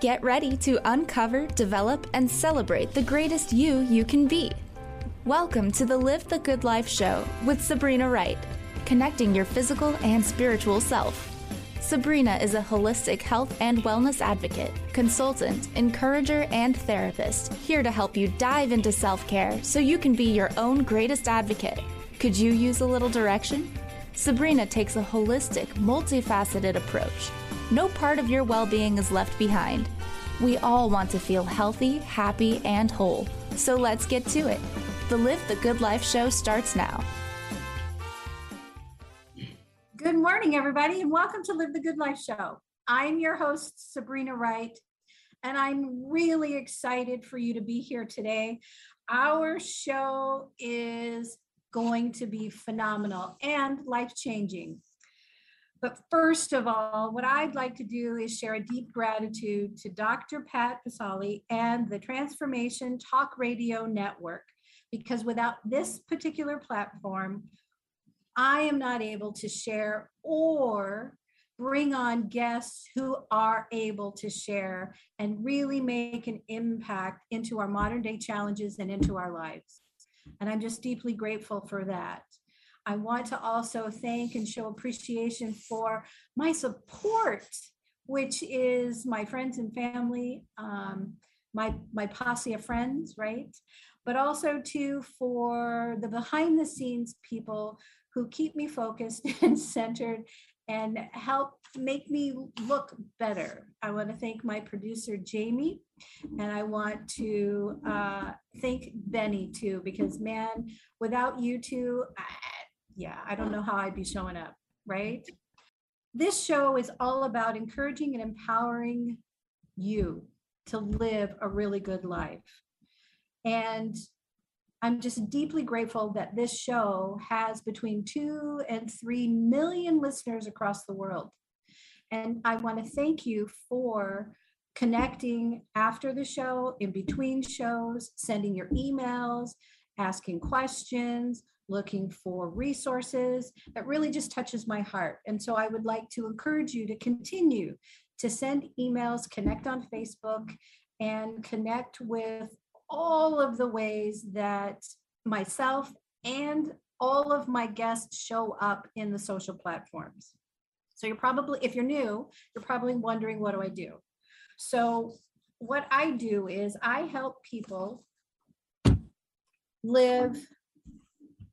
Get ready to uncover, develop, and celebrate the greatest you you can be. Welcome to the Live the Good Life show with Sabrina Wright, connecting your physical and spiritual self. Sabrina is a holistic health and wellness advocate, consultant, encourager, and therapist, here to help you dive into self care so you can be your own greatest advocate. Could you use a little direction? Sabrina takes a holistic, multifaceted approach. No part of your well being is left behind. We all want to feel healthy, happy, and whole. So let's get to it. The Live the Good Life show starts now. Good morning, everybody, and welcome to Live the Good Life Show. I'm your host, Sabrina Wright, and I'm really excited for you to be here today. Our show is going to be phenomenal and life changing. But first of all, what I'd like to do is share a deep gratitude to Dr. Pat Baccili and the Transformation Talk Radio Network, because without this particular platform, I am not able to share or bring on guests who are able to share and really make an impact into our modern day challenges and into our lives. And I'm just deeply grateful for that. I want to also thank and show appreciation for my support, which is my friends and family, um, my my posse of friends, right? But also too for the behind the scenes people who keep me focused and centered and help make me look better. I want to thank my producer, Jamie, and I want to uh, thank Benny too, because man, without you two, I, yeah, I don't know how I'd be showing up, right? This show is all about encouraging and empowering you to live a really good life. And I'm just deeply grateful that this show has between two and three million listeners across the world. And I want to thank you for connecting after the show, in between shows, sending your emails, asking questions, looking for resources. That really just touches my heart. And so I would like to encourage you to continue to send emails, connect on Facebook, and connect with all of the ways that myself and all of my guests show up in the social platforms. So you're probably, if you're new, you're probably wondering, what do I do? So what I do is I help people live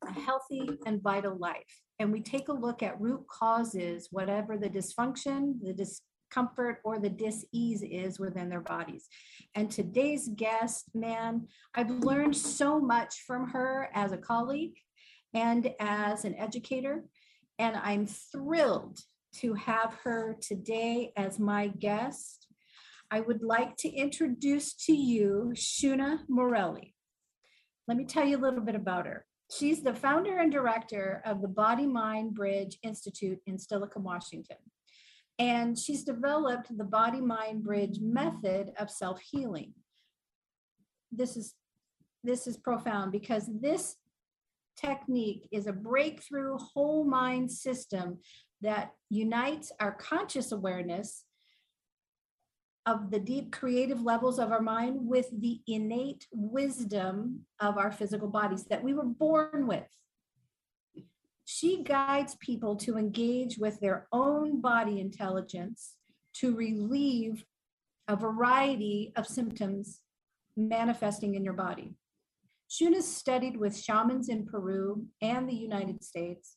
a healthy and vital life. And we take a look at root causes, whatever the dysfunction, the discomfort or the dis-ease is within their bodies. And today's guest, man, I've learned so much from her as a colleague and as an educator. And I'm thrilled to have her today as my guest. I would like to introduce to you Shuna Morelli. Let me tell you a little bit about her. She's the founder and director of the Body Mind Bridge Institute in Steilacoom, Washington. And she's developed the body mind bridge method of self healing. This is this is profound because this technique is a breakthrough whole mind system that unites our conscious awareness of the deep creative levels of our mind with the innate wisdom of our physical bodies that we were born with. She guides people to engage with their own body intelligence to relieve a variety of symptoms manifesting in your body. Shuna studied with shamans in Peru and the United States.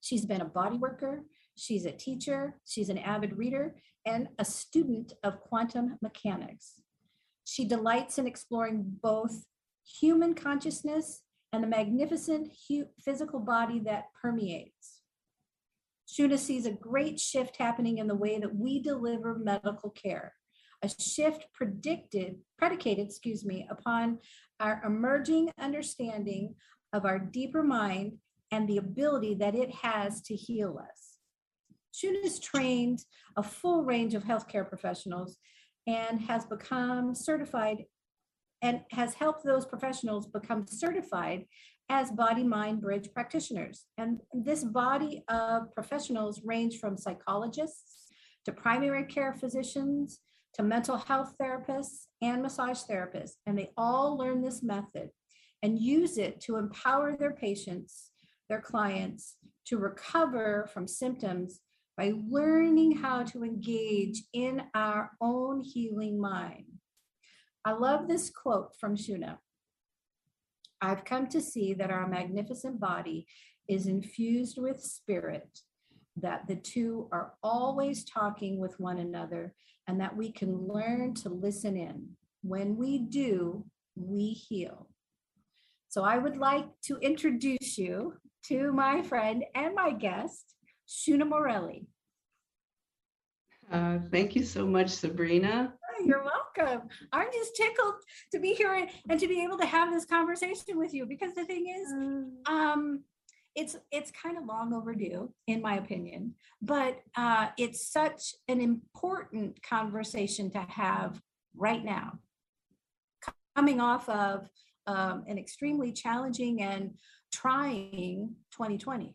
She's been a body worker, she's a teacher, she's an avid reader, and a student of quantum mechanics. She delights in exploring both human consciousness and the magnificent physical body that permeates. Shuna sees a great shift happening in the way that we deliver medical care, a shift predicted, predicated, excuse me, upon our emerging understanding of our deeper mind and the ability that it has to heal us. Shuna has trained a full range of healthcare professionals and has become certified and has helped those professionals become certified as body mind bridge practitioners. And this body of professionals range from psychologists to primary care physicians, to mental health therapists and massage therapists. And they all learn this method and use it to empower their patients, their clients to recover from symptoms by learning how to engage in our own healing mind. I love this quote from Shuna. I've come to see that our magnificent body is infused with spirit, that the two are always talking with one another, and that we can learn to listen in. When we do, we heal. So I would like to introduce you to my friend and my guest, Shuna Morelli. Uh, thank you so much, Sabrina. Oh, you're welcome. I'm just tickled to be here and to be able to have this conversation with you because the thing is, um, it's it's kind of long overdue, in my opinion, but uh, it's such an important conversation to have right now. Coming off of um, an extremely challenging and trying 2020.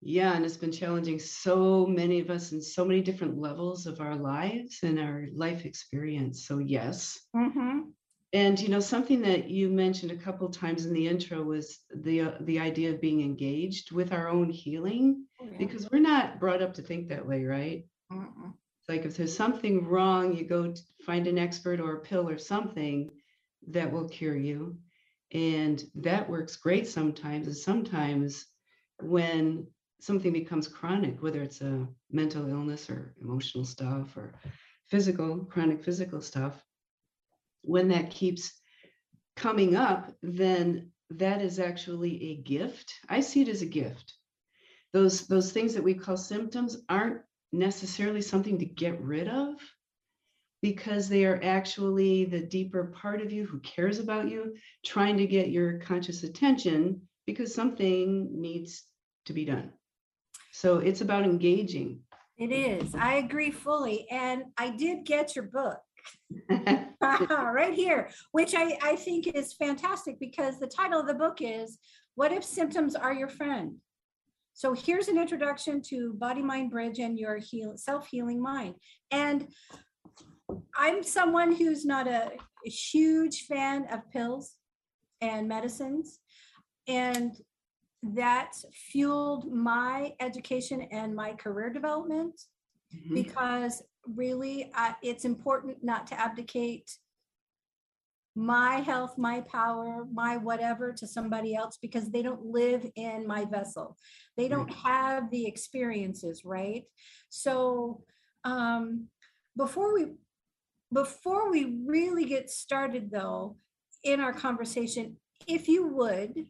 Yeah, and it's been challenging so many of us in so many different levels of our lives and our life experience. So, yes. Mm-hmm. And you know, something that you mentioned a couple times in the intro was the uh, the idea of being engaged with our own healing Oh, yeah. because we're not brought up to think that way, right? Mm-mm. It's like if there's something wrong, you go find an expert or a pill or something that will cure you. And that works great sometimes. And sometimes when something becomes chronic, whether it's a mental illness or emotional stuff or physical, chronic physical stuff, when that keeps coming up, then that is actually a gift. I see it as a gift. Those those things that we call symptoms aren't necessarily something to get rid of because they are actually the deeper part of you who cares about you trying to get your conscious attention because something needs to be done. So it's about engaging. It is. I agree fully. And I did get your book right here, which I, I think is fantastic because the title of the book is What If Symptoms Are Your Friend? So here's an introduction to Body Mind Bridge and your heal, self healing mind. And I'm someone who's not a, a huge fan of pills and medicines. And that fueled my education and my career development Mhm. because really uh, it's important not to abdicate my health my power my whatever to somebody else because they don't live in my vessel. They don't have the experiences right? So um before we before we really get started though in our conversation if you would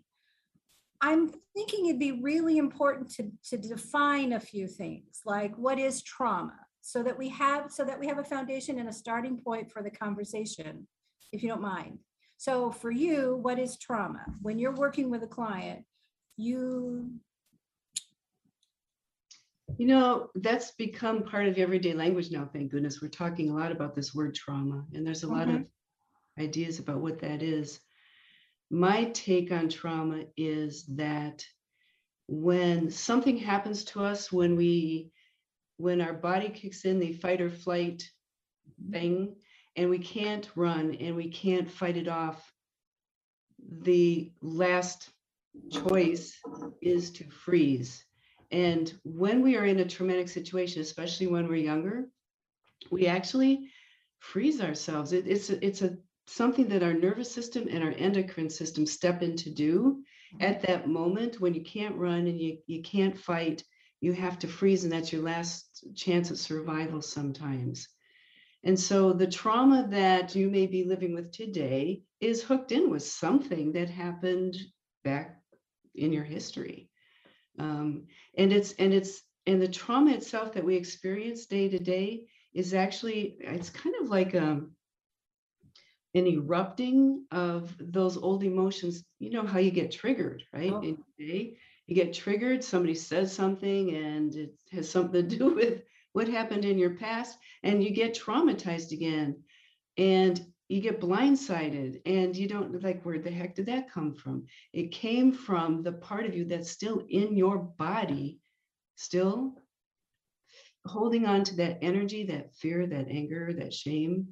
I'm thinking it'd be really important to, to define a few things, like what is trauma, so that we have so that we have a foundation and a starting point for the conversation, if you don't mind. So for you, what is trauma? When you're working with a client, you You know, that's become part of everyday language now, thank goodness. We're talking a lot about this word trauma, and there's a lot of mm-hmm. ideas about what that is. My take on trauma is that when something happens to us, when we when our body kicks in the fight or flight thing, and we can't run and we can't fight it off, the last choice is to freeze. And when we are in a traumatic situation, especially when we're younger, we actually freeze ourselves. It, it's a, it's a something that our nervous system and our endocrine system step in to do at that moment when you can't run and you, you can't fight. You have to freeze, and that's your last chance at survival sometimes. And so the trauma that you may be living with today is hooked in with something that happened back in your history. Um, and it's and it's and the trauma itself that we experience day to day is actually it's kind of like um an erupting of those old emotions you know how you get triggered right Oh. day you get triggered somebody says something and it has something to do with what happened in your past and you get traumatized again and you get blindsided and you don't like where the heck did that come from it came from the part of you that's still in your body still holding on to that energy, that fear, that anger, that shame,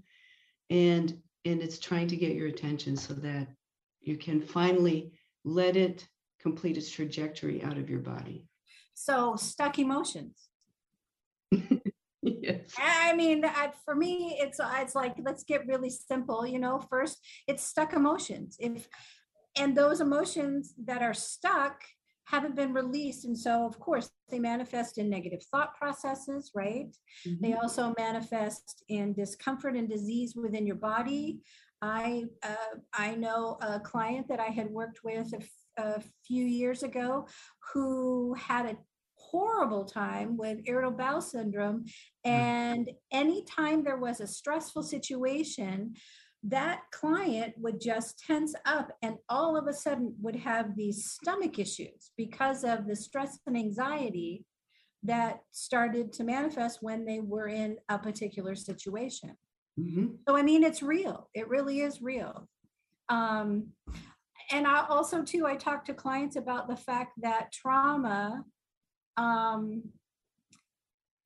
and and it's trying to get your attention so that you can finally let it complete its trajectory out of your body. So stuck emotions. yes. I mean, for me, it's it's like let's get really simple. You know, first it's stuck emotions. If and those emotions that are stuck haven't been released, and so of course they manifest in negative thought processes, right? Mm-hmm. They also manifest in discomfort and disease within your body. I uh, I know a client that I had worked with a, a few years ago who had a horrible time with irritable bowel syndrome. Mm. And anytime there was a stressful situation, that client would just tense up and all of a sudden would have these stomach issues because of the stress and anxiety that started to manifest when they were in a particular situation. Mm-hmm. So, I mean, it's real. It really is real. Um, and I also, too, I talk to clients about the fact that trauma um,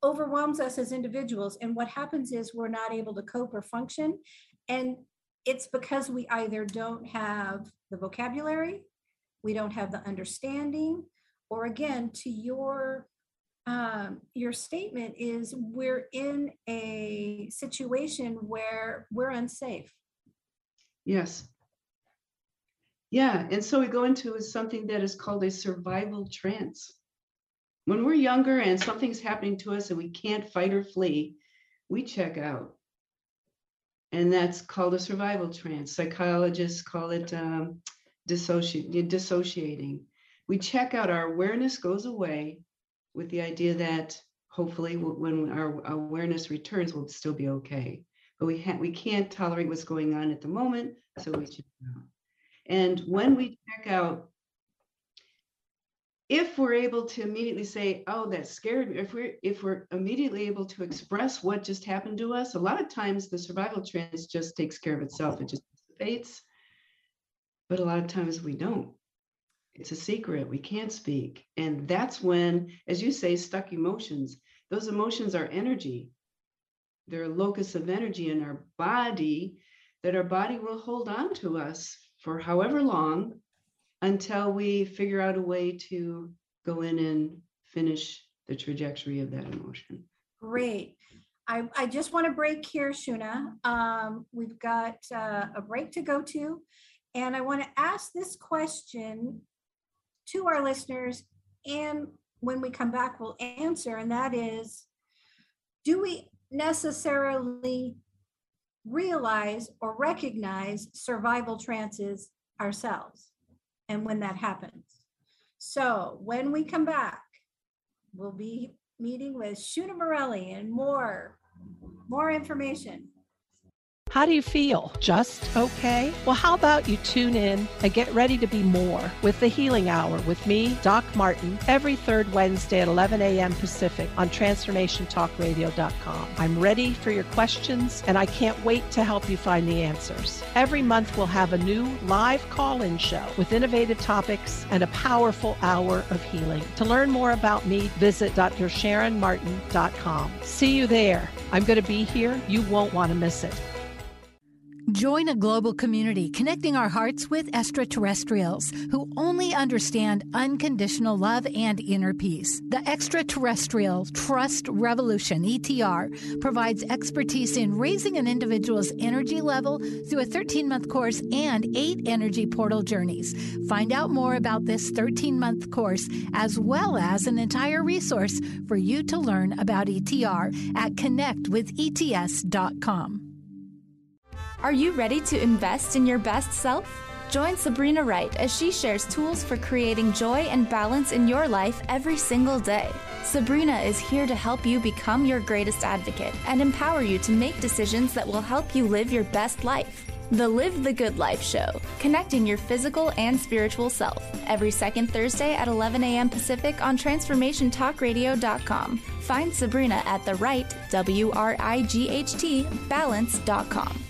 overwhelms us as individuals. And what happens is we're not able to cope or function. And it's because we either don't have the vocabulary, we don't have the understanding, or again, to your um, your statement is we're in a situation where we're unsafe. Yes. Yeah, and so we go into something that is called a survival trance. When we're younger and something's happening to us and we can't fight or flee, we check out. And that's called a survival trance. Psychologists call it um, dissoci- dissociating. We check out, our awareness goes away with the idea that hopefully when our awareness returns, we'll still be okay. But we, ha- we can't tolerate what's going on at the moment, so we check out. And when we check out, if we're able to immediately say oh that scared me if we're if we're immediately able to express what just happened to us a lot of times the survival trance just takes care of itself. It just dissipates. But a lot of times we don't. It's a secret. We can't speak. And that's when as you say stuck emotions those emotions are energy. They're a locus of energy in our body that our body will hold on to us for however long until we figure out a way to go in and finish the trajectory of that emotion. Great. I, I just want to break here, Shuna. Um, we've got uh, a break to go to. And I want to ask this question to our listeners. And when we come back, we'll answer. And that is Do we necessarily realize or recognize survival trances ourselves? And when that happens. So when we come back, we'll be meeting with Shuna Morelli and more, more information how do you feel? Just okay? Well, how about you tune in and get ready to be more with the Healing Hour with me, Doc Martin, every third Wednesday at 11 a.m. Pacific on TransformationTalkRadio.com. I'm ready for your questions and I can't wait to help you find the answers. Every month we'll have a new live call in show with innovative topics and a powerful hour of healing. To learn more about me, visit drsharonmartin.com. See you there. I'm going to be here. You won't want to miss it. Join a global community connecting our hearts with extraterrestrials who only understand unconditional love and inner peace. The Extraterrestrial Trust Revolution, ETR, provides expertise in raising an individual's energy level through a 13 month course and eight energy portal journeys. Find out more about this 13 month course as well as an entire resource for you to learn about ETR at connectwithets.com. Are you ready to invest in your best self? Join Sabrina Wright as she shares tools for creating joy and balance in your life every single day. Sabrina is here to help you become your greatest advocate and empower you to make decisions that will help you live your best life. The Live the Good Life Show, connecting your physical and spiritual self, every second Thursday at 11 a.m. Pacific on TransformationTalkRadio.com. Find Sabrina at the right, W R I G H T, balance.com.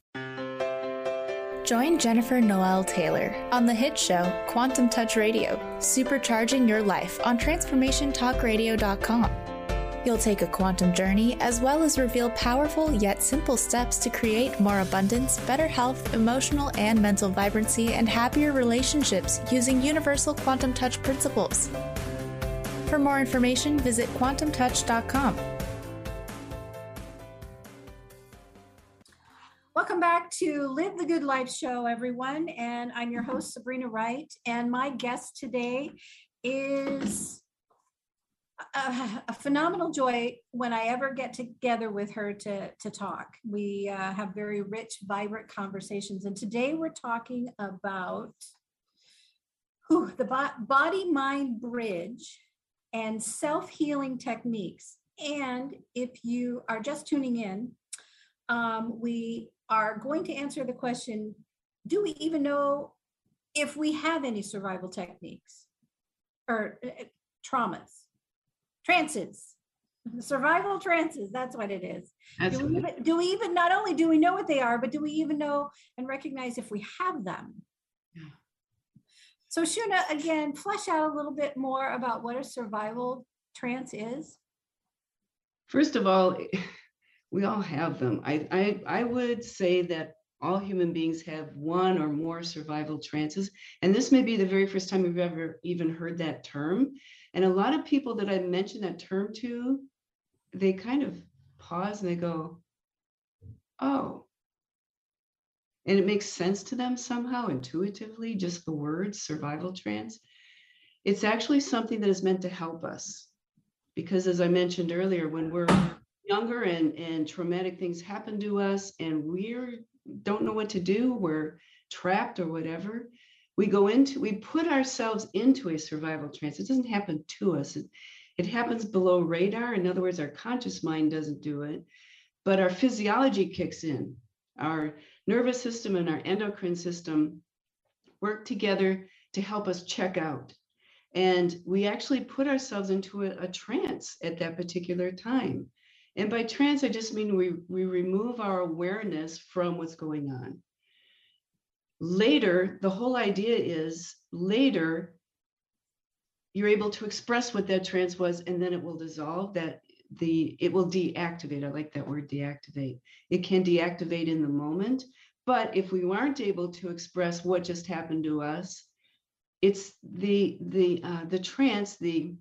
Join Jennifer Noel Taylor on the hit show Quantum Touch Radio, supercharging your life on TransformationTalkRadio.com. You'll take a quantum journey as well as reveal powerful yet simple steps to create more abundance, better health, emotional and mental vibrancy, and happier relationships using universal quantum touch principles. For more information, visit quantumtouch.com. to Live the Good Life show, everyone. And I'm your host, Sabrina Wright. And my guest today is a, a phenomenal joy when I ever get together with her to, to talk. We uh, have very rich, vibrant conversations. And today we're talking about whew, the bo- body mind bridge and self healing techniques. And if you are just tuning in, um, we are going to answer the question do we even know if we have any survival techniques or uh, traumas, trances, survival trances? That's what it is. Do we, even, do we even, not only do we know what they are, but do we even know and recognize if we have them? Yeah. So, Shuna, again, flesh out a little bit more about what a survival trance is. First of all, we all have them. I, I, I would say that all human beings have one or more survival trances. And this may be the very first time you've ever even heard that term. And a lot of people that I mention that term to, they kind of pause and they go, oh. And it makes sense to them somehow intuitively, just the word survival trance. It's actually something that is meant to help us. Because as I mentioned earlier, when we're younger and, and traumatic things happen to us and we're don't know what to do, we're trapped or whatever, we go into, we put ourselves into a survival trance. It doesn't happen to us. It, it happens below radar. In other words, our conscious mind doesn't do it, but our physiology kicks in. Our nervous system and our endocrine system work together to help us check out. And we actually put ourselves into a, a trance at that particular time. And by trance, I just mean we, we remove our awareness from what's going on. Later, the whole idea is later, you're able to express what that trance was, and then it will dissolve. That the it will deactivate. I like that word deactivate. It can deactivate in the moment, but if we aren't able to express what just happened to us, it's the the uh, the trance, the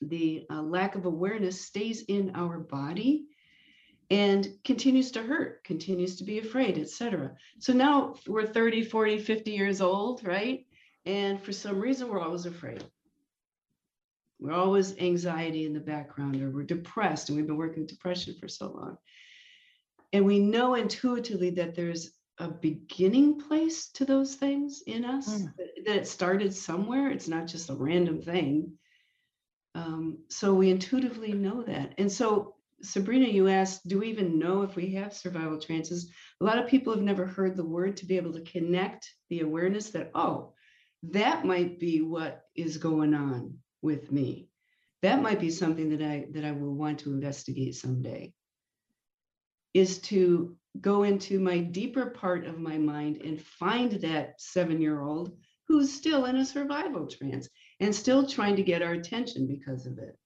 the uh, lack of awareness stays in our body and continues to hurt continues to be afraid etc so now we're 30 40 50 years old right? And for some reason we're always afraid. We're always anxiety in the background or we're depressed and we've been working with depression for so long. And we know intuitively that there's a beginning place to those things in us Mm. that, that it started somewhere. It's not just a random thing um, so we intuitively know that. And so, Sabrina, you asked, do we even know if we have survival trances? A lot of people have never heard the word to be able to connect the awareness that, oh, that might be what is going on with me. That might be something that I that I will want to investigate someday. Is to go into my deeper part of my mind and find that seven-year-old who's still in a survival trance and still trying to get our attention because of it,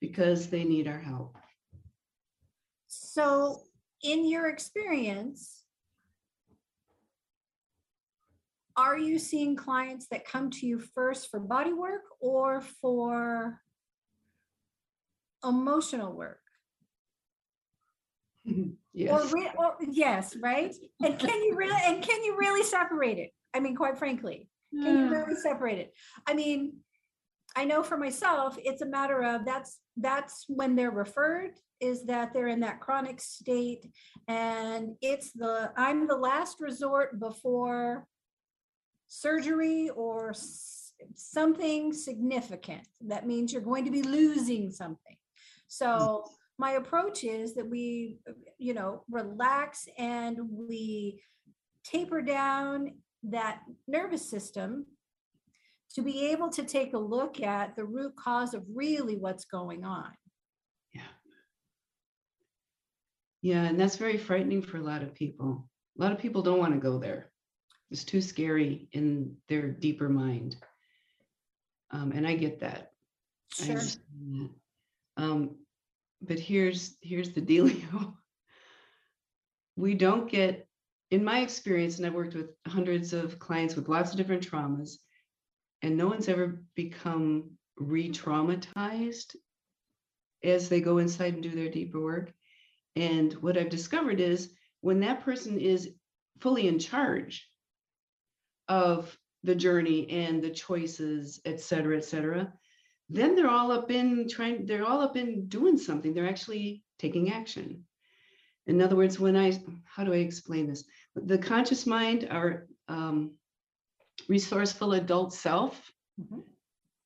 because they need our help. So, in your experience, are you seeing clients that come to you first for body work or for emotional work? yes. Or, re- or yes, right? And can you really and can you really separate it? I mean, quite frankly, can you really separate it? I mean, I know for myself, it's a matter of that's that's when they're referred is that they're in that chronic state and it's the I'm the last resort before surgery or s- something significant. That means you're going to be losing something. So my approach is that we, you know, relax and we taper down that nervous system to be able to take a look at the root cause of really what's going on. Yeah. Yeah, and that's very frightening for a lot of people. A lot of people don't want to go there. It's too scary in their deeper mind. Um, and I get that. Sure. that. Um, but here's here's the dealio. We don't get, in my experience, and I've worked with hundreds of clients with lots of different traumas, and no one's ever become re-traumatized as they go inside and do their deeper work. And what I've discovered is when that person is fully in charge of the journey and the choices, et cetera, et cetera, then they're all up in trying, they're all up in doing something. They're actually taking action. In other words, when I, how do I explain this? The conscious mind, our um, resourceful adult self, Mhm.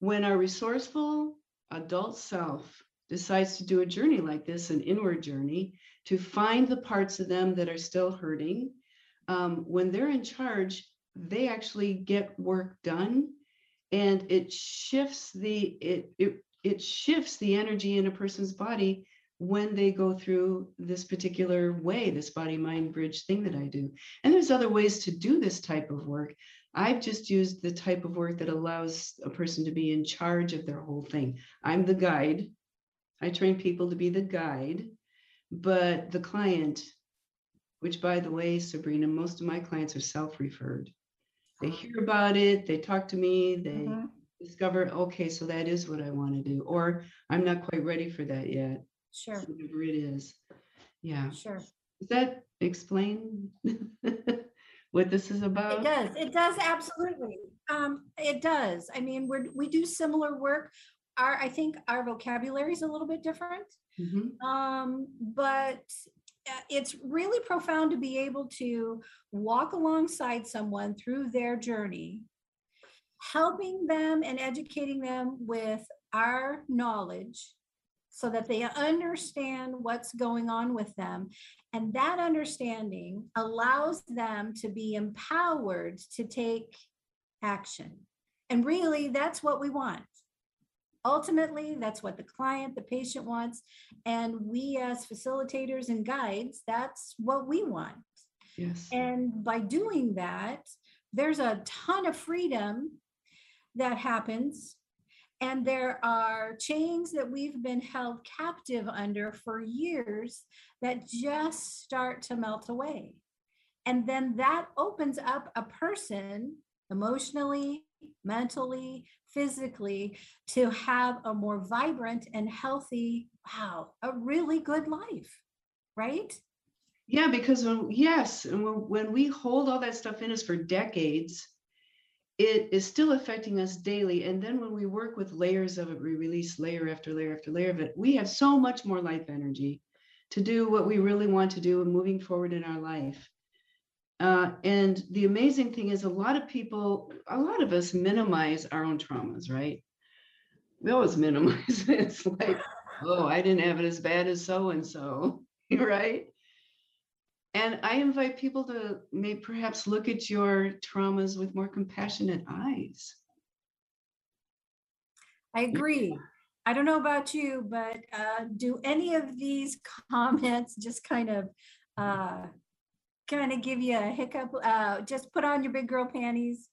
when our resourceful adult self decides to do a journey like this, an inward journey, to find the parts of them that are still hurting, um, when they're in charge, they actually get work done and it shifts the it, it it shifts the energy in a person's body when they go through this particular way this body mind bridge thing that i do. And there's other ways to do this type of work. I've just used the type of work that allows a person to be in charge of their whole thing. I'm the guide. I train people to be the guide. But the client which by the way sabrina most of my clients are self-referred. They hear about it they talk to me they Mhm. discover okay so that is what i want to do or i'm not quite ready for that yet Sure, whatever it is yeah sure. does that explain what this is about? It does. It does absolutely. Um, it does. I mean, we're we do similar work. Our I think our vocabulary is a little bit different. Mhm. Um, but uh, it's really profound to be able to walk alongside someone through their journey, helping them and educating them with our knowledge so that they understand what's going on with them. And that understanding allows them to be empowered to take action. And really, that's what we want. Ultimately, that's what the client, the patient wants. And we, as facilitators and guides, that's what we want. yes And by doing that, there's a ton of freedom that happens. And there are chains that we've been held captive under for years that just start to melt away. And then that opens up a person emotionally, mentally, physically to have a more vibrant and healthy, wow, a really good life, right? yeah because when yes and when, when we hold all that stuff in us for decades it is still affecting us daily. And then when we work with layers of it we release layer after layer after layer of it we have so much more life energy to do what we really want to do and moving forward in our life. Uh, and the amazing thing is a lot of people a lot of us minimize our own traumas right? We always minimize it. it's like oh i didn't have it as bad as so and so right and I invite people to may perhaps look at your traumas with more compassionate eyes. I agree. I don't know about you, but uh, do any of these comments just kind of uh, kind of give you a hiccup? Uh, just put on your big girl panties,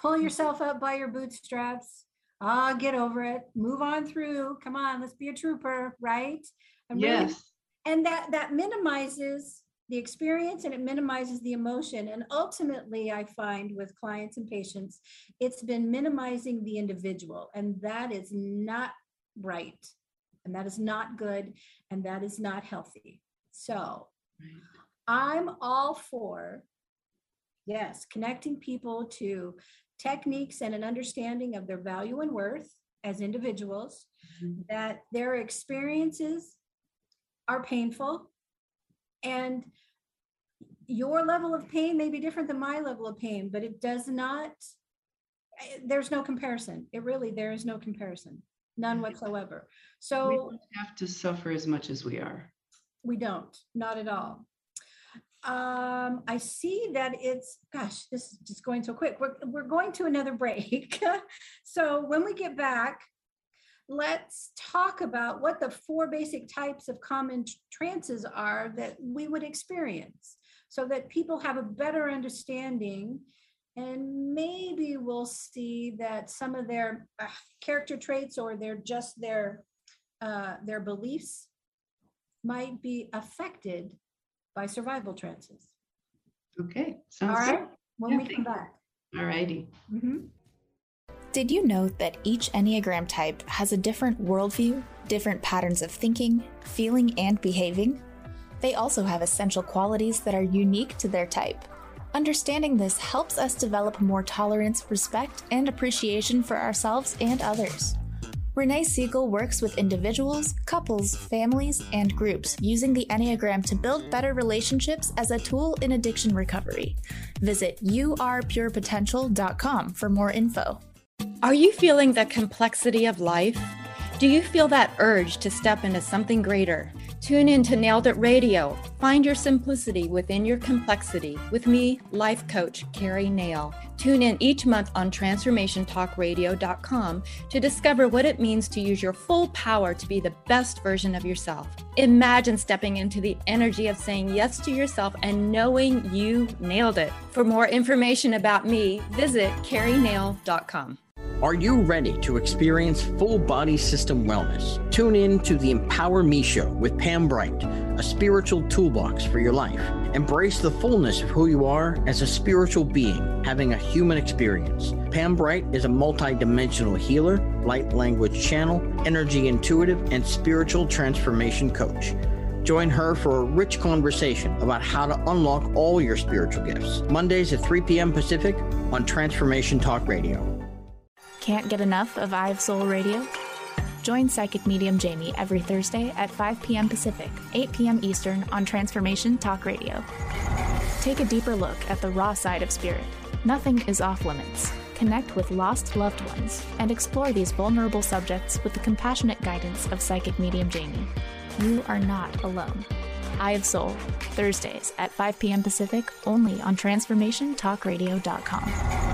pull yourself up by your bootstraps. Ah, get over it. Move on through. Come on, let's be a trooper, right? And really- Yes. and that that minimizes the experience and it minimizes the emotion and ultimately i find with clients and patients it's been minimizing the individual and that is not right and that is not good and that is not healthy so i'm all for yes connecting people to techniques and an understanding of their value and worth as individuals Mhm. that their experiences are painful and your level of pain may be different than my level of pain but it does not eh, there's no comparison. It really, there is no comparison, none whatsoever. We So don't have to suffer as much as we are. we don't, not at all. Um, I see that it's, gosh, this is just going so quick. We're, we're going to another break. So when we get back, let's talk about what the four basic types of common tr- trances are that we would experience so that people have a better understanding and maybe we'll see that some of their uh, character traits or their just their uh, their beliefs might be affected by survival trances. Okay, All sounds good. when Yeah, we come back. All righty. Mhm. Did you know that each Enneagram type has a different worldview, different patterns of thinking, feeling, and behaving? They also have essential qualities that are unique to their type. Understanding this helps us develop more tolerance, respect, and appreciation for ourselves and others. Renee Siegel works with individuals, couples, families, and groups using the Enneagram to build better relationships as a tool in addiction recovery. Visit yourpurepotential.com for more info. Are you feeling the complexity of life? Do you feel that urge to step into something greater? Tune in to Nailed It Radio. Find your simplicity within your complexity with me, life coach Carrie Nail. Tune in each month on transformationtalkradio.com to discover what it means to use your full power to be the best version of yourself. Imagine stepping into the energy of saying yes to yourself and knowing you nailed it. For more information about me, visit carrienail.com. Are you ready to experience full body system wellness? Tune in to the Empower Me Show with Pam Bright, a spiritual toolbox for your life. Embrace the fullness of who you are as a spiritual being having a human experience. Pam Bright is a multidimensional healer, light language channel, energy intuitive, and spiritual transformation coach. Join her for a rich conversation about how to unlock all your spiritual gifts. Mondays at 3 p.m. Pacific on Transformation Talk Radio. Can't get enough of I Have Soul Radio? Join psychic medium Jamie every Thursday at 5 p.m. Pacific, 8 p.m. Eastern on Transformation Talk Radio. Take a deeper look at the raw side of spirit. Nothing is off limits. Connect with lost loved ones and explore these vulnerable subjects with the compassionate guidance of psychic medium Jamie. You are not alone. I Have Soul, Thursdays at 5 p.m. Pacific, only on TransformationTalkRadio.com.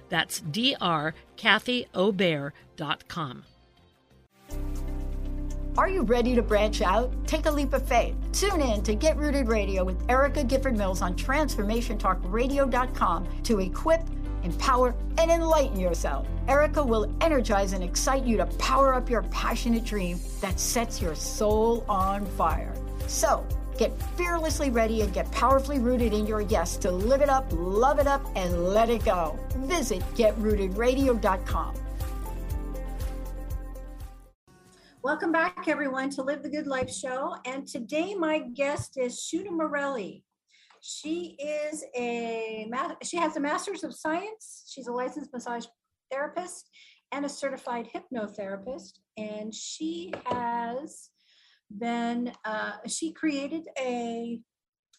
That's drkathyobear.com. Are you ready to branch out? Take a leap of faith. Tune in to Get Rooted Radio with Erica Gifford Mills on TransformationTalkRadio.com to equip, empower, and enlighten yourself. Erica will energize and excite you to power up your passionate dream that sets your soul on fire. So, get fearlessly ready and get powerfully rooted in your yes to live it up, love it up, and let it go. Visit GetRootedRadio.com. Welcome back, everyone, to Live the Good Life show. And today, my guest is Shuna Morelli. She is a she has a master's of science. She's a licensed massage therapist and a certified hypnotherapist. And she has been uh, she created a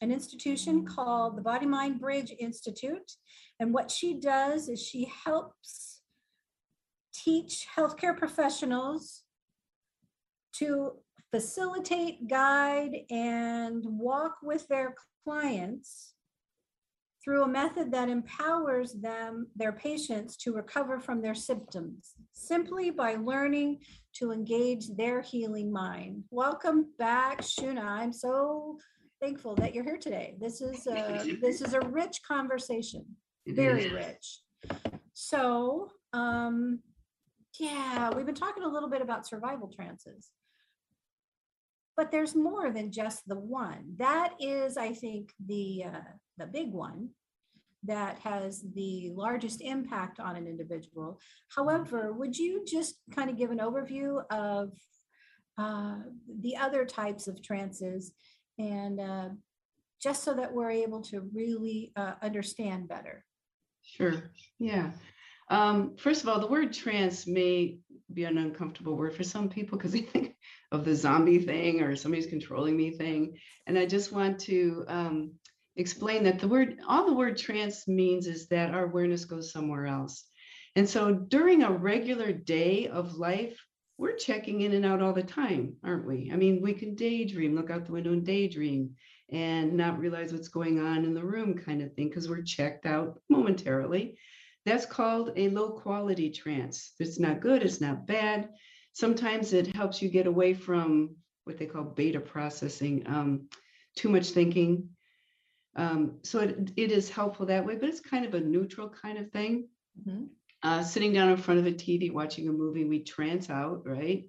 an institution called the Body Mind Bridge Institute. And what she does is she helps teach healthcare professionals to facilitate, guide, and walk with their clients through a method that empowers them, their patients, to recover from their symptoms simply by learning to engage their healing mind. Welcome back, Shuna. I'm so thankful that you're here today. This is a, this is a rich conversation, very rich. So, um, yeah, we've been talking a little bit about survival trances but there's more than just the one that is i think the uh, the big one that has the largest impact on an individual. However, would you just kind of give an overview of uh, the other types of trances and uh, just so that we're able to really uh, understand better? Sure. Yeah. Um, first of all, the word trance may be an uncomfortable word for some people because they think of the zombie thing or somebody's controlling me thing. And I just want to um, explain that the word, all the word trance means is that our awareness goes somewhere else. And so during a regular day of life, we're checking in and out all the time, aren't we? I mean, we can daydream, look out the window and daydream and not realize what's going on in the room, kind of thing, because we're checked out momentarily. That's called a low quality trance. It's not good, it's not bad. Sometimes it helps you get away from what they call beta processing, um, too much thinking. Um, so it, it is helpful that way, but it's kind of a neutral kind of thing. Mm-hmm. Uh, sitting down in front of a TV watching a movie, we trance out, right?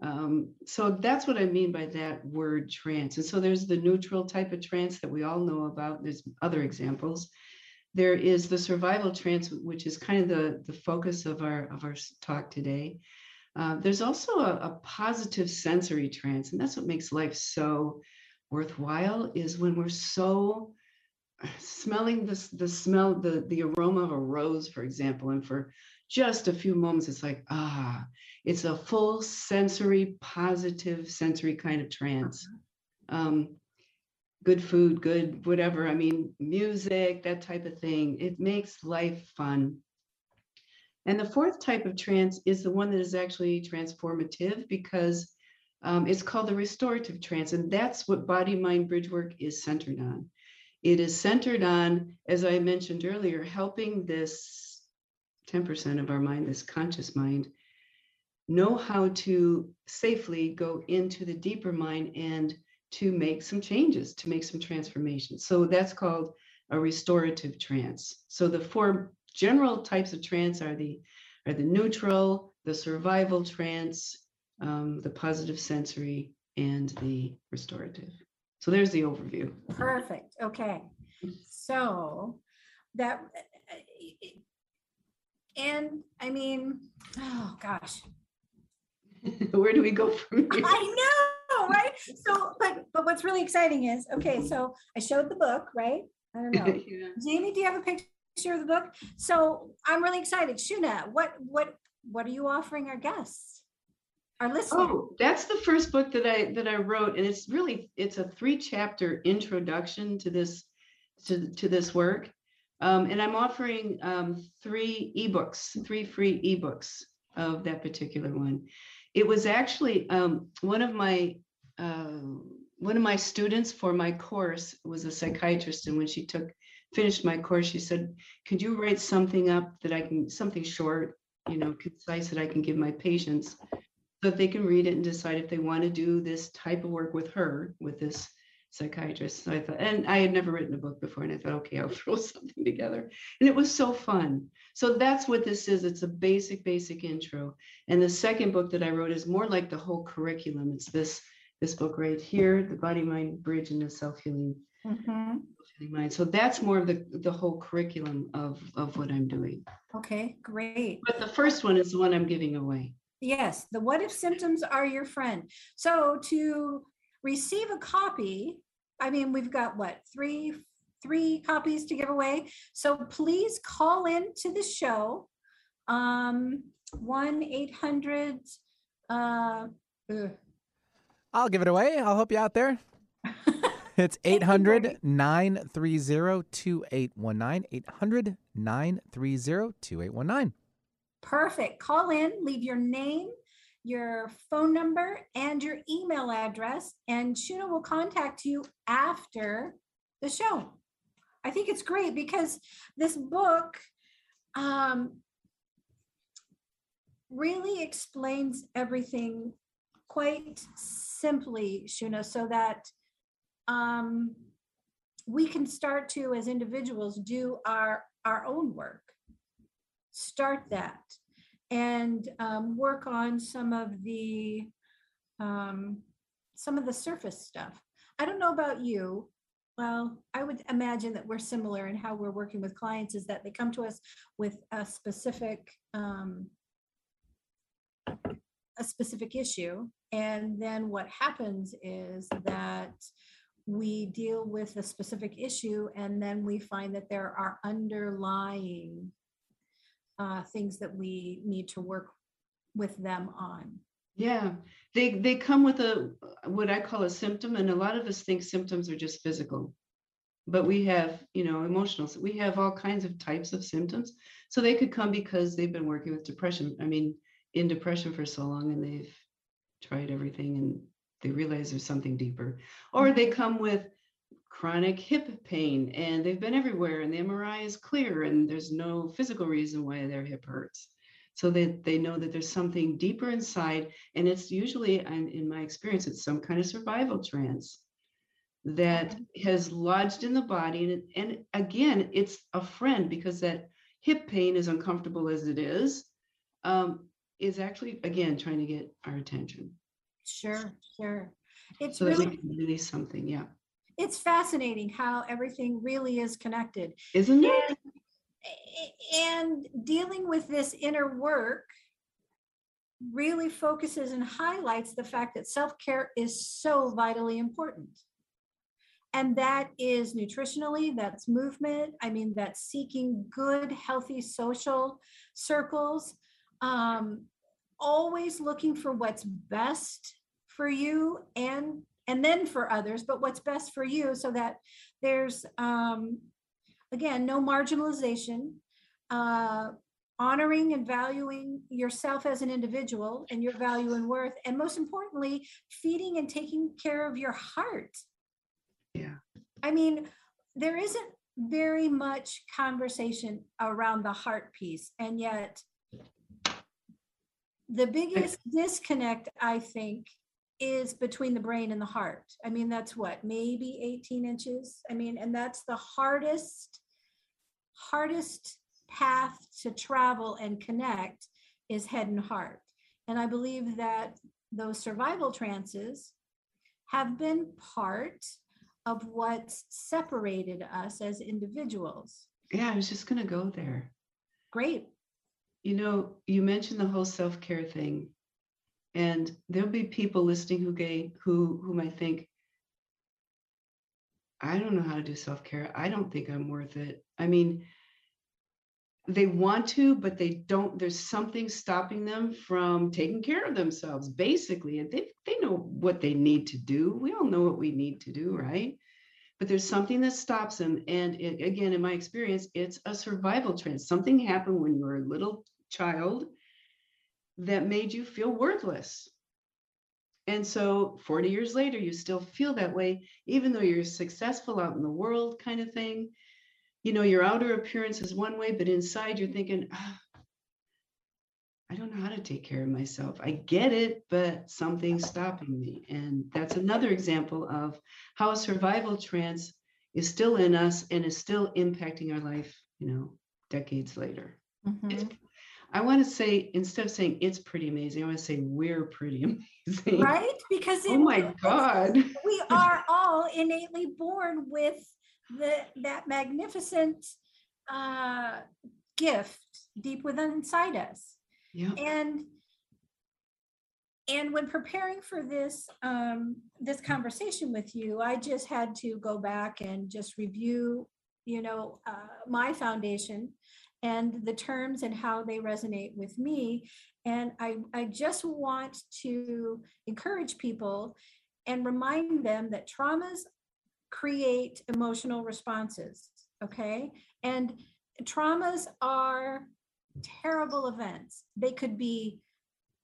Um, so that's what I mean by that word trance. And so there's the neutral type of trance that we all know about. There's other examples there is the survival trance, which is kind of the, the focus of our of our talk today. Uh, there's also a, a, positive sensory trance, and that's what makes life so worthwhile. Is when we're so smelling the the smell the the aroma of a rose, for example, and for just a few moments, it's like ah, it's a full sensory, positive sensory kind of trance. Um, good food, good whatever. I mean, music, that type of thing. It makes life fun. And the fourth type of trance is the one that is actually transformative because um, it's called the restorative trance. And that's what body mind bridge work is centered on. It is centered on, as I mentioned earlier, helping this 10% of our mind, this conscious mind, know how to safely go into the deeper mind and to make some changes, to make some transformations. So that's called a restorative trance. So the four general types of trance are the are the neutral, the survival trance, um, the positive sensory, and the restorative. So there's the overview. Perfect. Okay. So that and I mean, oh gosh. Where do we go from here? I know right? So, but but what's really exciting is okay. So I showed the book, right? I don't know. yeah. Jamie, do you have a picture of the book? So I'm really excited. Shuna, what what what are you offering our guests? Our listeners? Oh, that's the first book that I that I wrote, and it's really it's a three chapter introduction to this to to this work. Um, and I'm offering um, three ebooks, three free ebooks of that particular one. It was actually um, one of my uh, one of my students for my course was a psychiatrist, and when she took finished my course, she said, "Could you write something up that I can something short, you know, concise that I can give my patients, so that they can read it and decide if they want to do this type of work with her, with this psychiatrist." So I thought, and I had never written a book before, and I thought, okay, I'll throw something together, and it was so fun. So that's what this is. It's a basic, basic intro, and the second book that I wrote is more like the whole curriculum. It's this this book right here, the body mind bridge and the self-healing mm-hmm. mind. So that's more of the, the whole curriculum of, of what I'm doing. Okay, great. But the first one is the one I'm giving away. Yes, the what if symptoms are your friend. So to receive a copy, I mean, we've got what, three, three copies to give away. So please call in to the show. Um, 1 800 uh, I'll give it away. I'll help you out there. It's 800 930 2819. 800 930 2819. Perfect. Call in, leave your name, your phone number, and your email address, and Shuna will contact you after the show. I think it's great because this book um, really explains everything quite simply, Shuna, so that um, we can start to, as individuals, do our our own work. Start that and um, work on some of the um, some of the surface stuff. I don't know about you, well, I would imagine that we're similar in how we're working with clients is that they come to us with a specific, um, a specific issue. And then what happens is that we deal with a specific issue and then we find that there are underlying uh, things that we need to work with them on. Yeah, they they come with a what I call a symptom, and a lot of us think symptoms are just physical, but we have you know emotional. We have all kinds of types of symptoms. So they could come because they've been working with depression. I mean, in depression for so long, and they've tried everything, and they realize there's something deeper, or they come with chronic hip pain and they've been everywhere and the MRI is clear and there's no physical reason why their hip hurts. So that they know that there's something deeper inside and it's usually in my experience it's some kind of survival trance that has lodged in the body and, and again it's a friend because that hip pain as uncomfortable as it is um, is actually again trying to get our attention. Sure, sure. It's so that really, we can release something yeah it's fascinating how everything really is connected. isn't it And dealing with this inner work really focuses and highlights the fact that self-care is so vitally important. And that is nutritionally, that's movement. I mean, that's seeking good, healthy social circles. Um, always looking for what's best for you and and then for others, but what's best for you so that there's um, again no marginalization, uh, honoring and valuing yourself as an individual and your value and worth, and most importantly, feeding and taking care of your heart. Yeah. I mean, there isn't very much conversation around the heart piece, and yet the biggest disconnect, I think, is between the brain and the heart. I mean, that's what, maybe 18 inches? I mean, and that's the hardest, hardest path to travel and connect is head and heart. And I believe that those survival trances have been part of what's separated us as individuals. yeah i was just going to go there Great. You know, you mentioned the whole self-care thing. And there'll be people listening who gay who who might think, I don't know how to do self-care. I don't think I'm worth it. I mean, they want to, but they don't, there's something stopping them from taking care of themselves, basically. And they they know what they need to do. We all know what we need to do, right? But there's something that stops them. And it, again, in my experience, it's a survival trance. Something happened when you were a little child that made you feel worthless. And so 40 years later, you still feel that way, even though you're successful out in the world, kind of thing. You know, your outer appearance is one way, but inside you're thinking, "Ah, I don't know how to take care of myself. I get it, but something's stopping me. And that's another example of how a survival trance is still in us and is still impacting our life, you know, decades later. It's, I want to say, instead of saying it's pretty amazing, I want to say we're pretty amazing. Right? Because Oh my God. we are all innately born with the that magnificent uh, gift deep within inside us. Yeah. And and when preparing for this um, this conversation with you, I just had to go back and just review, you know, uh, my foundation and the terms and how they resonate with me. And I, I just want to encourage people and remind them that traumas create emotional responses. Okay. And traumas are terrible events. They could be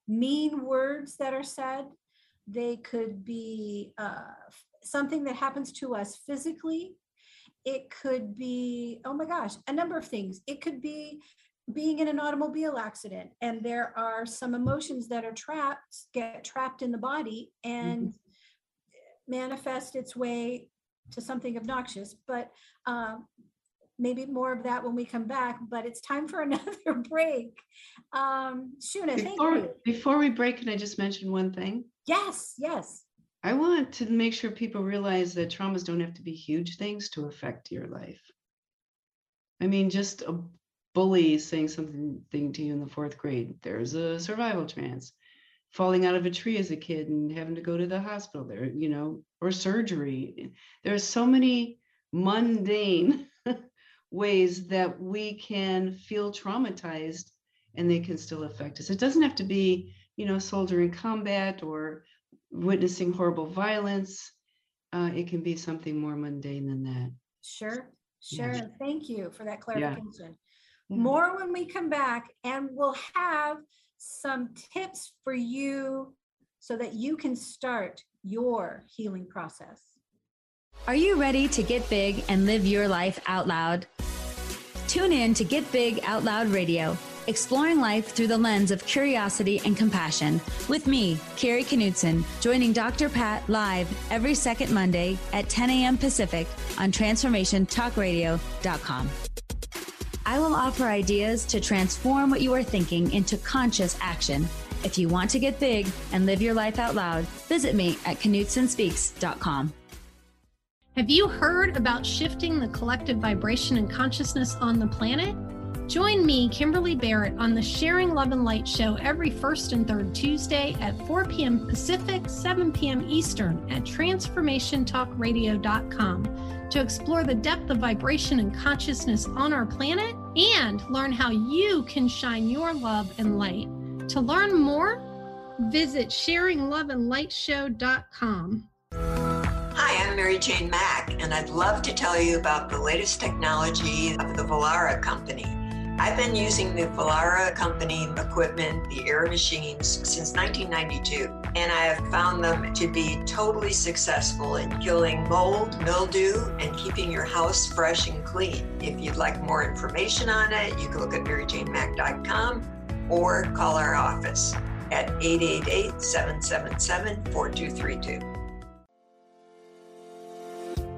mean words that are said, they could be uh, something that happens to us physically. It could be, oh my gosh, a number of things. It could be being in an automobile accident and there are some emotions that are trapped, get trapped in the body and manifest its way to something obnoxious. But um, maybe more of that when we come back. But it's time for another break. Um, Shuna, thank Before, you. before we break, can I just mention one thing? Yes, yes. I want to make sure people realize that traumas don't have to be huge things to affect your life. I mean, just a bully saying something to you in the fourth grade, there's a survival trance. Falling out of a tree as a kid and having to go to the hospital there, you know, or surgery. There's so many mundane ways that we can feel traumatized and they can still affect us. It doesn't have to be, you know, soldier in combat or witnessing horrible violence. Uh, it can be something more mundane than that. Sure, sure. Yeah. Thank you for that clarification. Yeah. More when we come back, and we'll have some tips for you so that you can start your healing process. Are you ready to get big and live your life out loud? Tune in to Get Big Out Loud Radio exploring life through the lens of curiosity and compassion, with me, Carrie Knudsen, joining Dr. Pat live every second Monday at 10 a.m. Pacific on TransformationTalkRadio.com. I will offer ideas to transform what you are thinking into conscious action. If you want to get big and live your life out loud, visit me at KnudsenSpeaks.com. Have you heard about shifting the collective vibration and consciousness on the planet? Join me, Kimberly Barrett, on the Sharing Love and Light show every first and third Tuesday at 4 p.m. Pacific, 7 p.m. Eastern at transformationtalkradio.com to explore the depth of vibration and consciousness on our planet and learn how you can shine your love and light. To learn more, visit sharingloveandlightshow.com. Hi, I'm Mary Jane Mack, and I'd love to tell you about the latest technology of the Vollara Company. I've been using the Vollara company equipment, the air machines, since 1992, and I have found them to be totally successful in killing mold, mildew, and keeping your house fresh and clean. If you'd like more information on it, you can look at maryjanemack.com or call our office at 888 777 4232.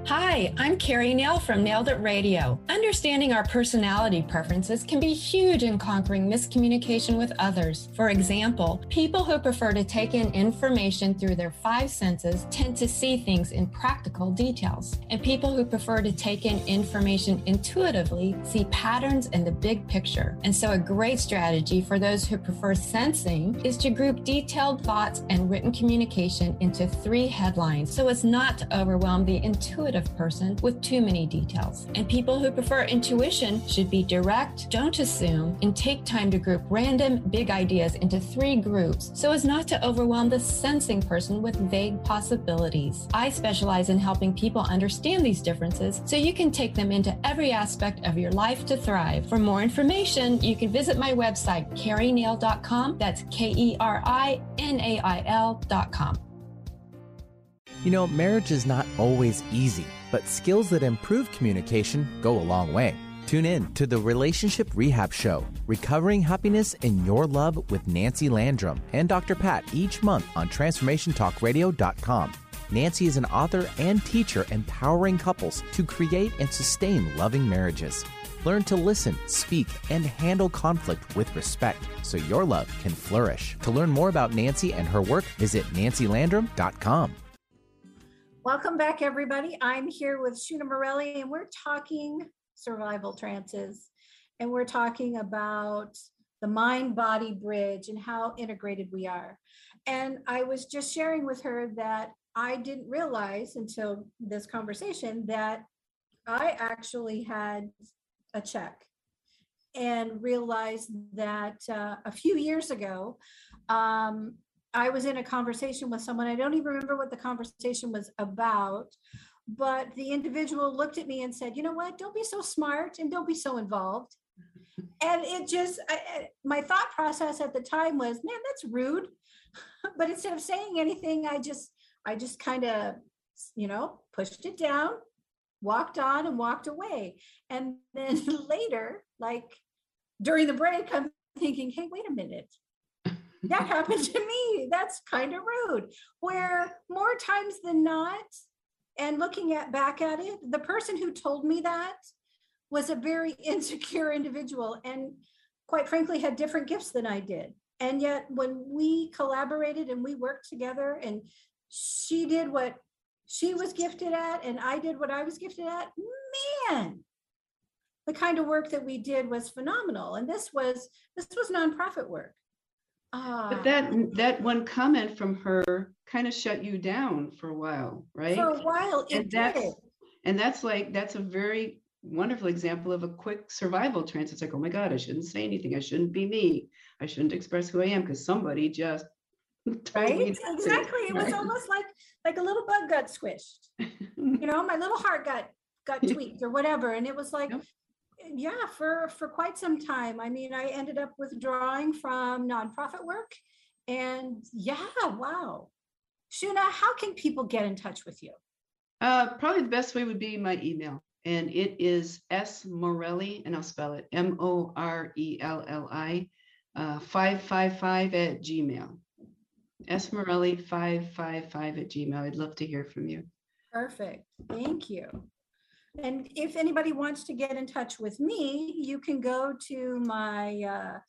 Hi, I'm Keri Nail from Nailed It Radio. Understanding our personality preferences can be huge in conquering miscommunication with others. For example, people who prefer to take in information through their five senses tend to see things in practical details. And people who prefer to take in information intuitively see patterns in the big picture. And so, a great strategy for those who prefer sensing is to group detailed thoughts and written communication into three headlines so as not to overwhelm the intuitive intuitive person with too many details. And people who prefer intuition should be direct, don't assume, and take time to group random big ideas into three groups so as not to overwhelm the sensing person with vague possibilities. I specialize in helping people understand these differences so you can take them into every aspect of your life to thrive. For more information, you can visit my website, kerinail.com. That's K E R I N A I L.com. You know, marriage is not always easy, but skills that improve communication go a long way. Tune in to the Relationship Rehab Show, Recovering Happiness in Your Love with Nancy Landrum and Dr. Pat each month on TransformationTalkRadio.com. Nancy is an author and teacher empowering couples to create and sustain loving marriages. Learn to listen, speak, and handle conflict with respect so your love can flourish. To learn more about Nancy and her work, visit nancylandrum.com. Welcome back, everybody. I'm here with Shuna Morelli, and we're talking survival trances, and we're talking about the mind body bridge and how integrated we are. And I was just sharing with her that I didn't realize until this conversation that I actually had a check and realized that uh, a few years ago, um, I was in a conversation with someone. I don't even remember what the conversation was about, but the individual looked at me and said, "You know what? Don't be so smart and don't be so involved." And it just, I, my thought process at the time was, "Man, that's rude." but instead of saying anything, I just, I just kind of, you know, pushed it down, walked on, and walked away. And then later, like during the break, I'm thinking, "Hey, wait a minute." That happened to me. That's kind of rude. Where more times than not, and looking at back at it, the person who told me that was a very insecure individual and quite frankly had different gifts than I did. And yet when we collaborated and we worked together and she did what she was gifted at and I did what I was gifted at, man, the kind of work that we did was phenomenal. And this was this was nonprofit work. Uh, but that that one comment from her kind of shut you down for a while, right? For a while, and that's did. and that's like that's a very wonderful example of a quick survival trance. It's like, oh my God, I shouldn't say anything. I shouldn't be me. I shouldn't express who I am because somebody just right exactly it, was almost like like a little bug got squished you know my little heart got got tweaked or whatever and it was like yep. Yeah for for quite some time i mean i ended up withdrawing from nonprofit work and yeah wow shuna how can people get in touch with you uh probably the best way would be my email and it is s morelli and i'll spell it m-o-r-e-l-l-i uh, 555 at gmail esmerelli555 at gmail. I'd love to hear from you. Perfect. Thank you. And if anybody wants to get in touch with me, you can go to my uh,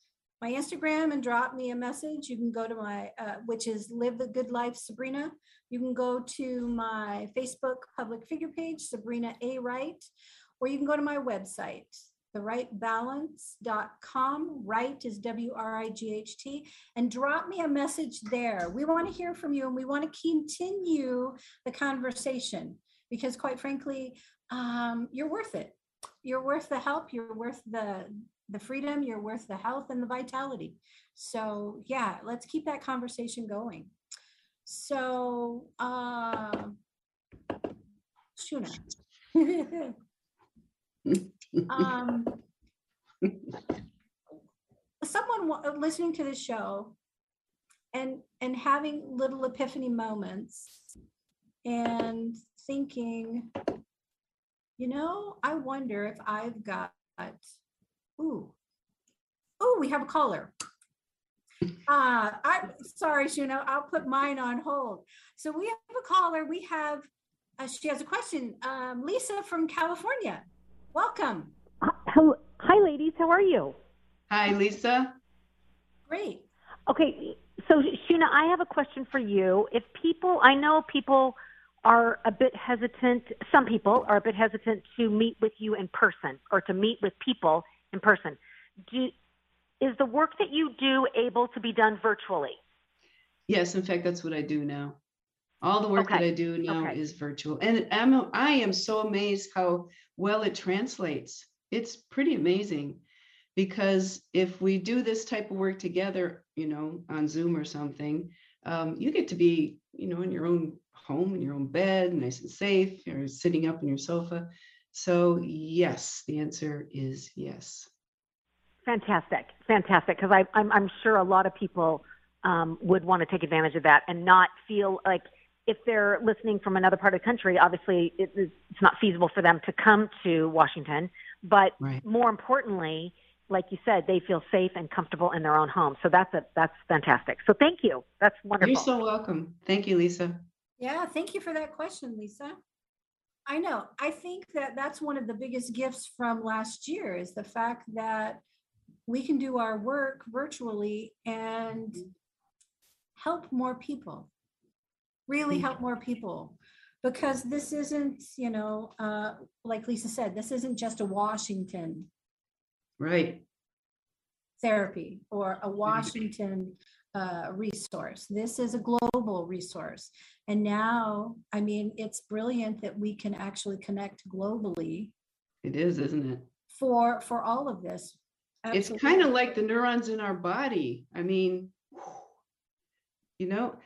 my Instagram and drop me a message. You can go to my, uh, which is Live the Good Life Sabrina. You can go to my Facebook public figure page, Sabrina A. Wright, or you can go to my website, therightbalance.com. Right is W R I G H T. And drop me a message there. We want to hear from you and we want to continue the conversation because, quite frankly, um, you're worth it. You're worth the help. You're worth the the freedom. You're worth the health and the vitality. So yeah, let's keep that conversation going. So, uh, Shuna. um, someone listening to the show and and having little epiphany moments and thinking you know i wonder if i've got ooh ooh we have a caller uh i'm sorry Shuna, i'll put mine on hold so we have a caller we have uh, she has a question um, lisa from california Welcome. Hello. Hi, ladies. How are you? Hi, Lisa. Great. Okay. So, Shuna, I have a question for you. If people, I know people are a bit hesitant, some people are a bit hesitant to meet with you in person or to meet with people in person. Do, is the work that you do able to be done virtually? Yes, in fact, that's what I do now. All the work okay. that I do now okay. is virtual. And I'm, I am so amazed how well it translates. It's pretty amazing because if we do this type of work together, you know, on Zoom or something, um, you get to be, you know, in your own home, in your own bed, nice and safe. You're sitting up in your sofa. So, yes, the answer is yes. Fantastic, fantastic. Because I'm I'm sure a lot of people um, would want to take advantage of that and not feel like if they're listening from another part of the country, obviously it, it's not feasible for them to come to Washington. But right. more importantly, like you said, they feel safe and comfortable in their own home. So that's a, that's fantastic. So thank you. That's wonderful. You're so welcome. Thank you, Lisa. Yeah, thank you for that question, Lisa. I know. I think that that's one of the biggest gifts from last year is the fact that we can do our work virtually and help more people really help more people because this isn't you know uh, like lisa said this isn't just a washington right. Therapy or a washington uh, resource. This is a global resource. And now i mean it's brilliant that we can actually connect globally. It is isn't it? For for all of this. Absolutely. it's kind of like the neurons in our body. I mean you know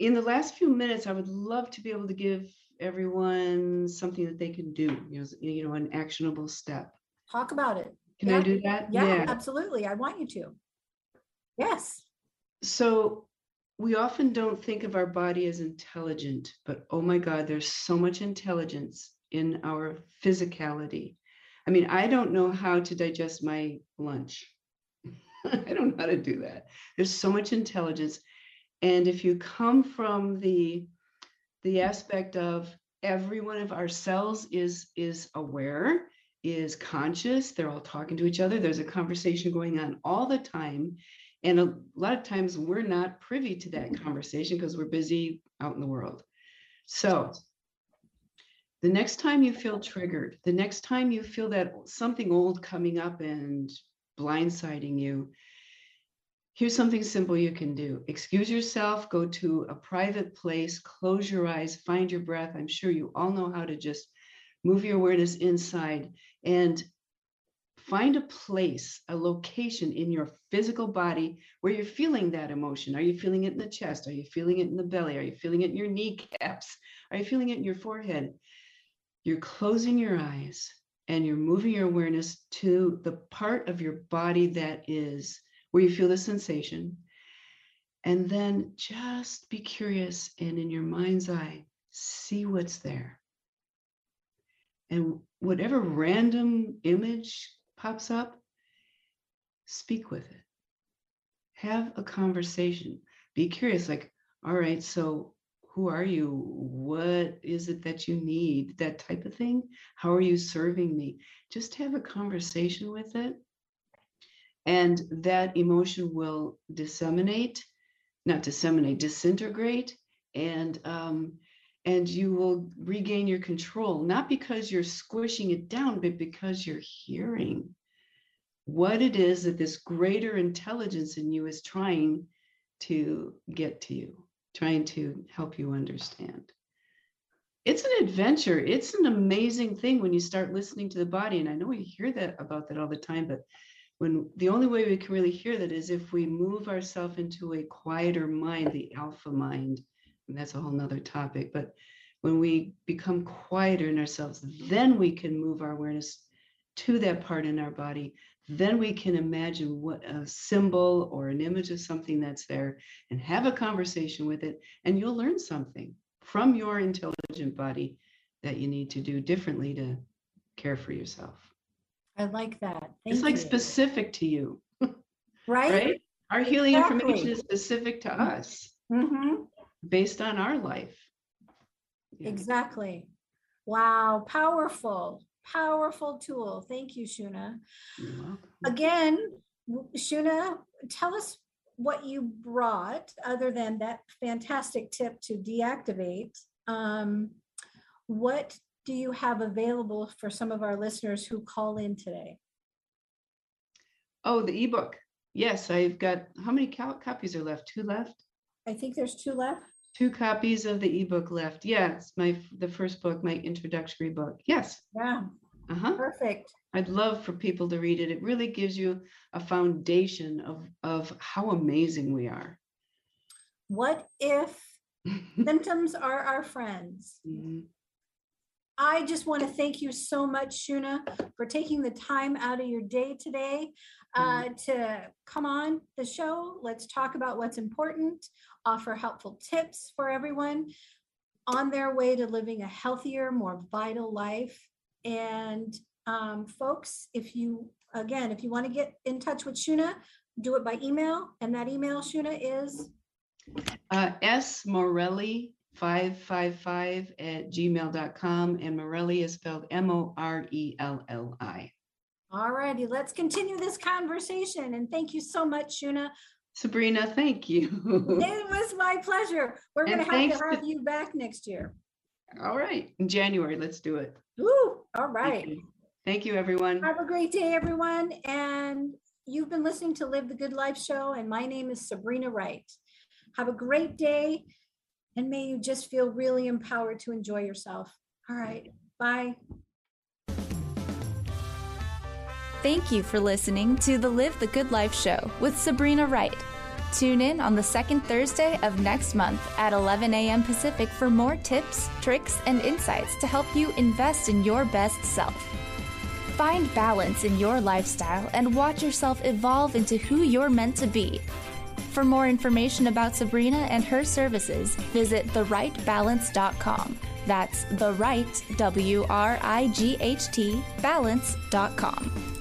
in the last few minutes, I would love to be able to give everyone something that they can do, you know, you know, an actionable step. Talk about it. Can yeah. I do that? Yeah, yeah, absolutely. I want you to. Yes. So we often don't think of our body as intelligent, but oh my God, there's so much intelligence in our physicality. I mean, I don't know how to digest my lunch. I don't know how to do that. There's so much intelligence. And if you come from the the aspect of every one of our cells is is aware, is conscious, they're all talking to each other, there's a conversation going on all the time. And a lot of times we're not privy to that mm-hmm. conversation because we're busy out in the world. So the next time you feel triggered, the next time you feel that something old coming up and blindsiding you, here's something simple you can do. Excuse yourself, go to a private place, close your eyes, find your breath. I'm sure you all know how to just move your awareness inside and find a place, a location in your physical body where you're feeling that emotion. Are you feeling it in the chest? Are you feeling it in the belly? Are you feeling it in your kneecaps? Are you feeling it in your forehead? You're closing your eyes and you're moving your awareness to the part of your body that is where you feel the sensation. And then just be curious and in your mind's eye, see what's there. And whatever random image pops up, speak with it. Have a conversation. Be curious, like, all right, so who are you? What is it that you need? That type of thing. How are you serving me? Just have a conversation with it. And that emotion will disseminate, not disseminate, disintegrate. And um, and you will regain your control, not because you're squishing it down, but because you're hearing what it is that this greater intelligence in you is trying to get to you, trying to help you understand. It's an adventure. It's an amazing thing when you start listening to the body. And I know we hear that about that all the time, but when the only way we can really hear that is if we move ourselves into a quieter mind, the alpha mind, and that's a whole nother topic. But when we become quieter in ourselves, then we can move our awareness to that part in our body. Then we can imagine what a symbol or an image of something that's there and have a conversation with it. And you'll learn something from your intelligent body that you need to do differently to care for yourself. I like that. Thank it's like you. specific to you. Right? right? Our healing exactly. information is specific to us. Mm-hmm based on our life. Yeah. Exactly. Wow, powerful, powerful tool. Thank you, Shuna. Again, Shuna, tell us what you brought other than that fantastic tip to deactivate. Um, what do you have available for some of our listeners who call in today? Oh, the ebook. Yes, I've got how many copies are left? Two left? I think there's two left. Two copies of the ebook left. Yes, my the first book, my introductory book. Yes. Yeah. Uh-huh. Perfect. I'd love for people to read it. It really gives you a foundation of of how amazing we are. What if symptoms are our friends? Mm-hmm. I just want to thank you so much, Shuna, for taking the time out of your day today uh, mm-hmm. to come on the show. Let's talk about what's important, offer helpful tips for everyone on their way to living a healthier, more vital life. And um, folks, if you, again, if you want to get in touch with Shuna, do it by email. And that email, Shuna, is? Uh, S. Morelli 555 at gmail.com. And Morelli is spelled M O R E L L I. All righty, let's continue this conversation. And thank you so much, Shuna. Sabrina, thank you. it was my pleasure. We're going to have to have you back next year. All right, in January, let's do it. Ooh, all right. Thank you, thank you everyone. Have a great day, everyone. And you've been listening to Live the Good Life show, and my name is Sabrina Wright. Have a great day and may you just feel really empowered to enjoy yourself. All right, bye. Thank you for listening to the Live the Good Life show with Sabrina Wright. Tune in on the second Thursday of next month at 11 a.m. Pacific for more tips, tricks, and insights to help you invest in your best self. Find balance in your lifestyle and watch yourself evolve into who you're meant to be for more information about Sabrina and her services, visit therightbalance.com. That's the right, W R I G H T, balance.com.